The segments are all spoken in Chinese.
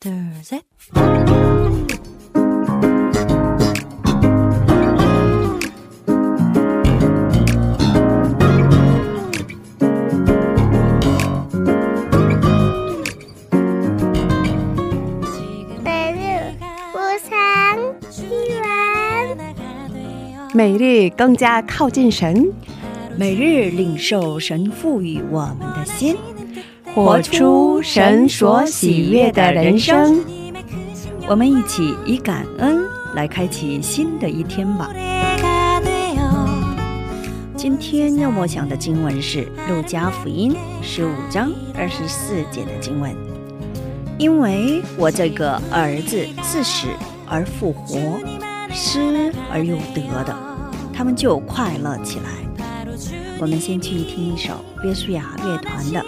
둘, 셋. 매일 우상 희망 每日更加靠近神，每日领受神赋予我们的心， 活出神所喜悦的人生。我们一起以感恩来开启新的一天吧。今天要默想的经文是《路加福音》十五章二十四节的经文。因为我这个儿子自死而复活，失而又得的，他们就快乐起来。我们先去听一首约书亚乐团的《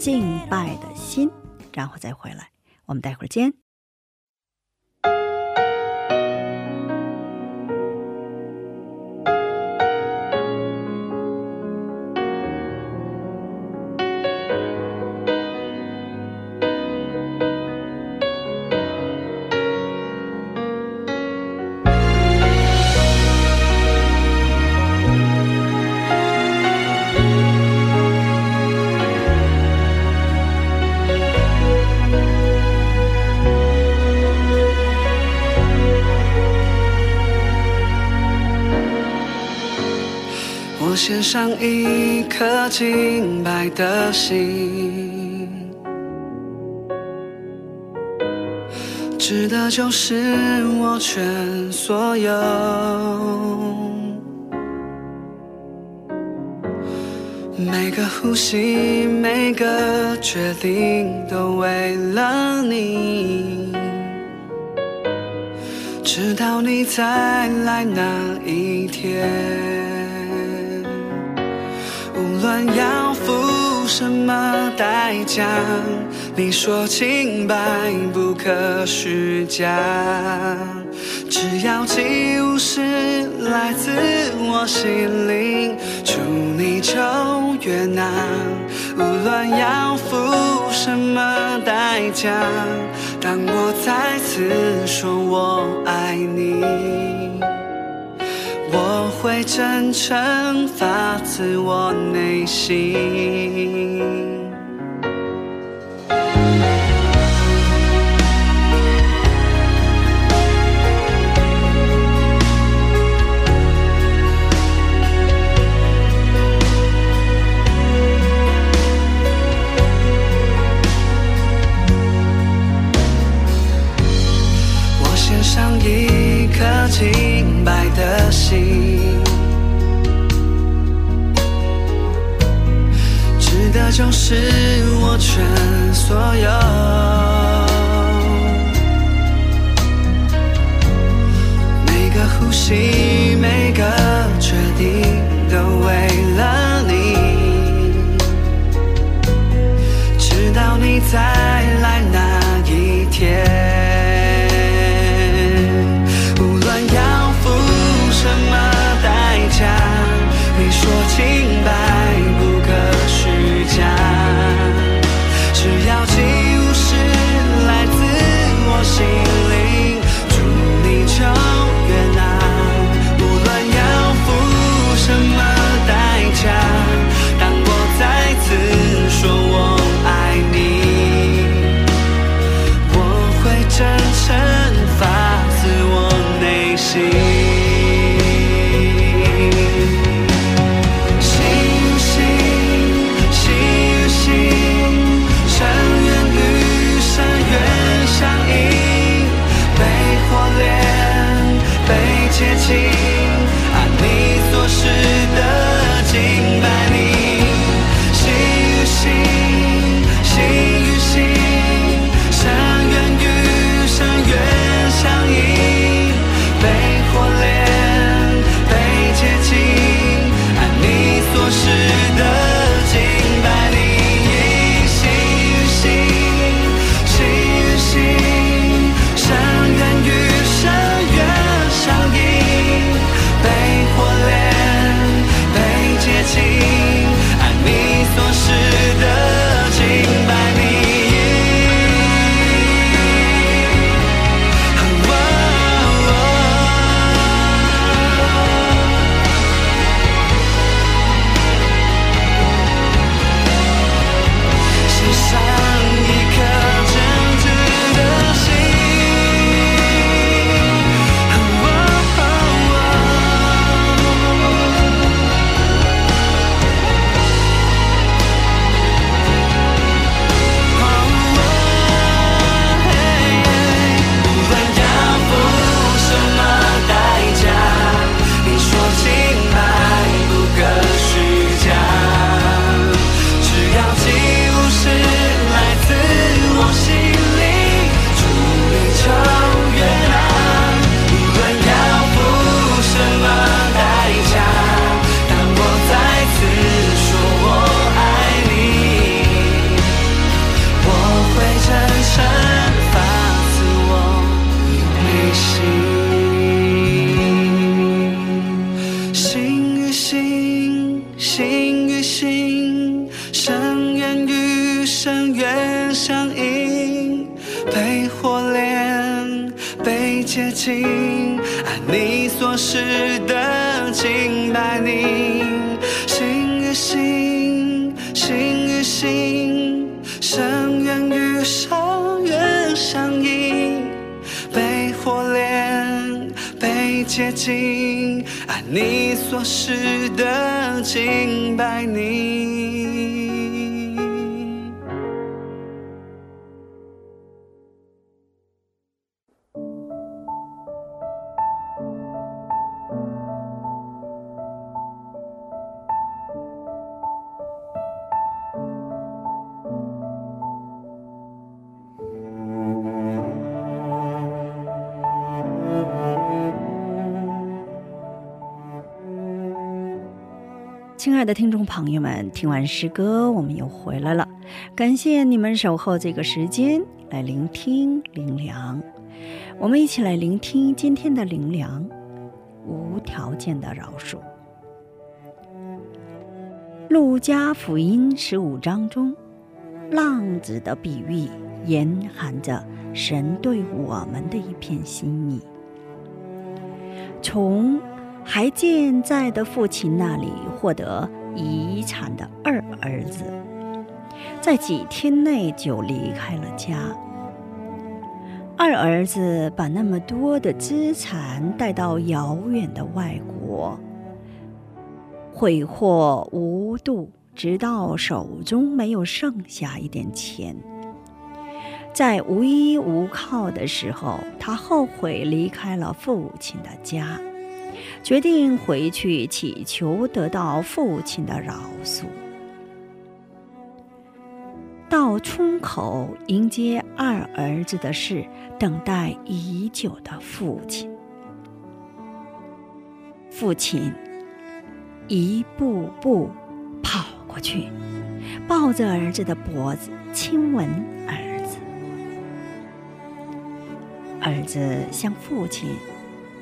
敬拜的心》，然后再回来。我们待会儿见。上一颗清白的心，值得就是我全所有。每个呼吸，每个决定，都为了你。直到你再来那一天，论要付什么代价，你说清白不可虚假，只要祭物是来自我心灵，主你就悦纳。无论要付什么代价，当我再次说我爱你，我会真诚发自我内心。到你所示的敬拜你，心与心，心与心，深渊与深渊相映，被火炼，被接近，按你所示的敬拜你。亲爱的听众朋友们，听完诗歌，我们又回来了。感谢你们守候这个时间来聆听灵粮。我们一起来聆听今天的灵粮，无条件的饶恕。路加福音十五章中，浪子的比喻隐含着神对我们的一片心意。从还健在的父亲那里获得遗产的二儿子，在几天内就离开了家。二儿子把那么多的资产带到遥远的外国，挥霍无度，直到手中没有剩下一点钱。在无依无靠的时候，他后悔离开了父亲的家。决定回去祈求得到父亲的饶恕。到村口迎接二儿子的是等待已久的父亲。父亲一步步跑过去，抱着儿子的脖子亲吻儿子。儿子向父亲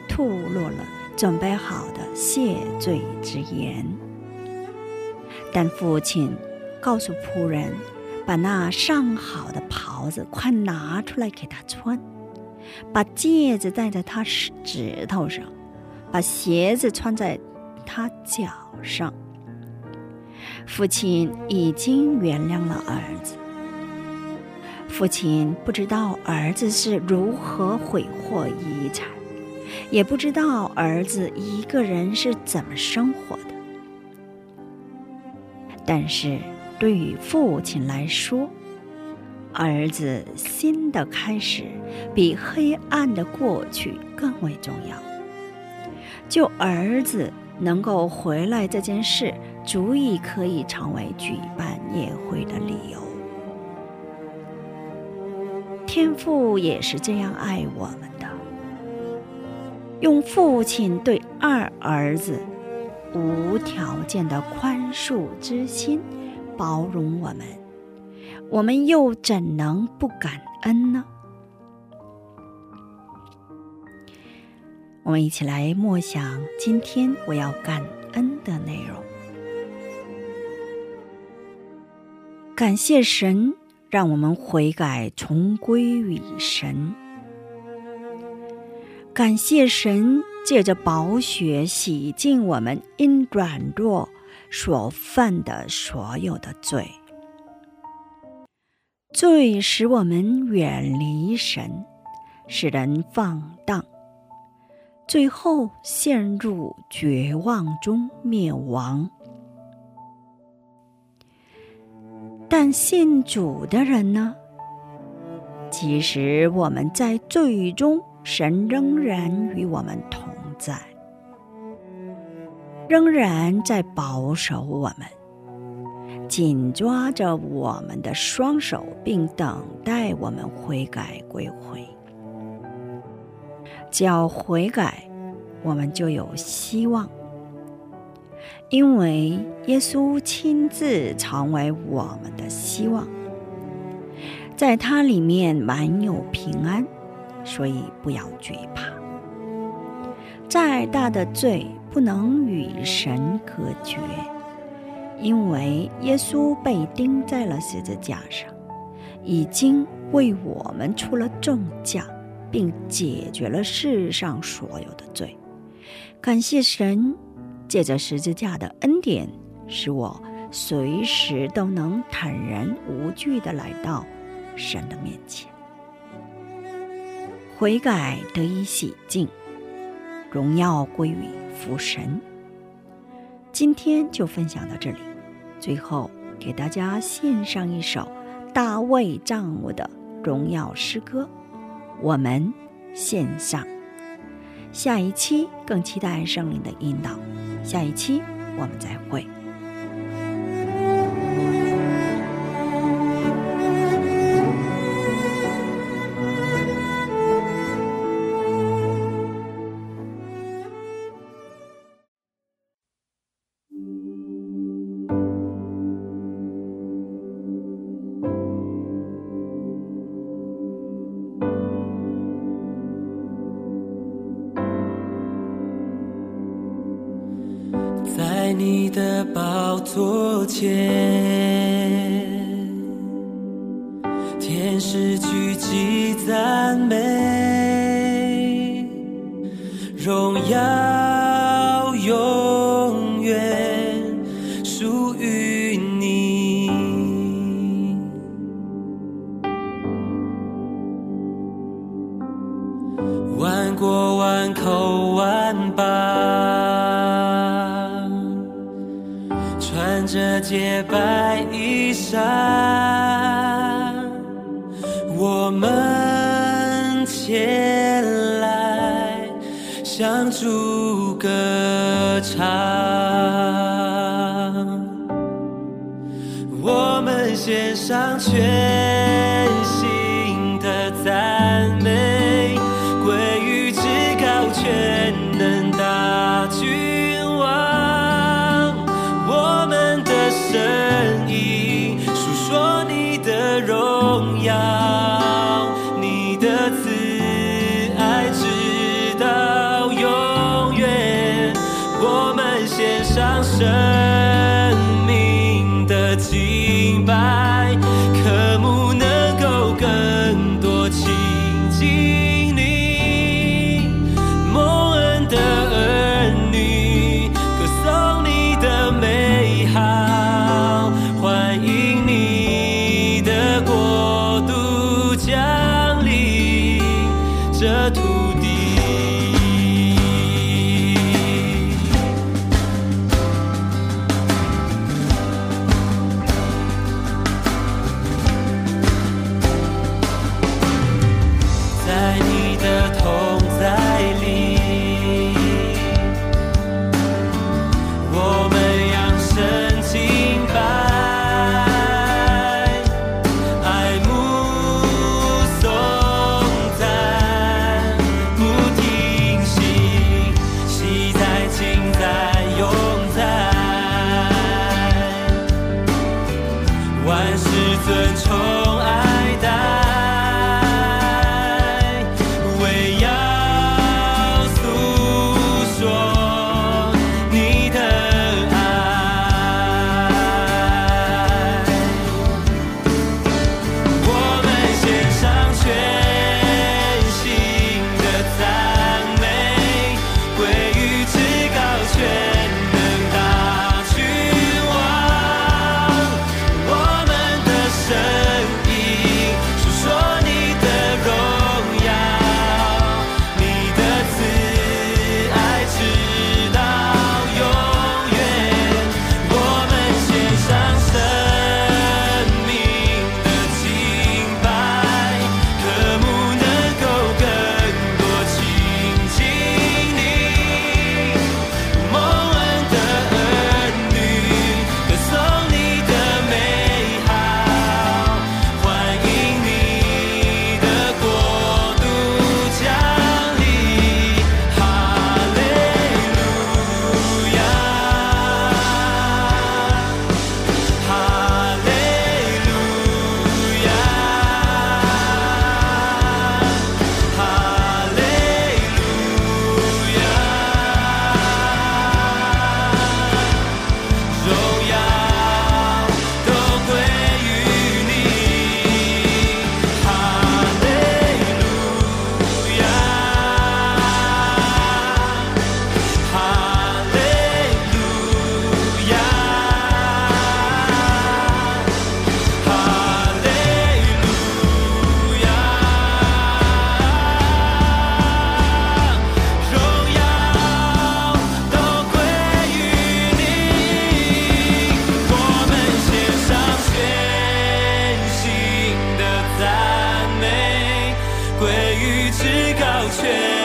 吐露了。准备好的谢罪之言，但父亲告诉仆人，把那上好的袍子快拿出来给他穿，把戒指戴在他指头上，把鞋子穿在他脚上。父亲已经原谅了儿子。父亲不知道儿子是如何毁获遗产。也不知道儿子一个人是怎么生活的，但是对于父亲来说，儿子新的开始比黑暗的过去更为重要。就儿子能够回来这件事，足以可以成为举办宴会的理由。天父也是这样爱我们的。用父亲对二儿子无条件的宽恕之心包容我们，我们又怎能不感恩呢？我们一起来默想今天我要感恩的内容。感谢神，让我们悔改，重归于神。感谢神借着宝血洗净我们因软弱所犯的所有的罪，罪使我们远离神，使人放荡，最后陷入绝望中灭亡。但信主的人呢？即使我们在罪中，神仍然与我们同在，仍然在保守我们，紧抓着我们的双手，并等待我们悔改归回。只要悔改，我们就有希望，因为耶稣亲自成为我们的希望，在他里面满有平安。所以不要惧怕，再大的罪不能与神隔绝，因为耶稣被钉在了十字架上，已经为我们出了重价，并解决了世上所有的罪。感谢神，借着十字架的恩典，使我随时都能坦然无惧地来到神的面前，悔改得以洗净，荣耀归于父神。今天就分享到这里，最后给大家献上一首大卫丈夫的荣耀诗歌，我们献上。下一期更期待圣灵的引导，下一期我们再会。昨天。洁白衣裳，却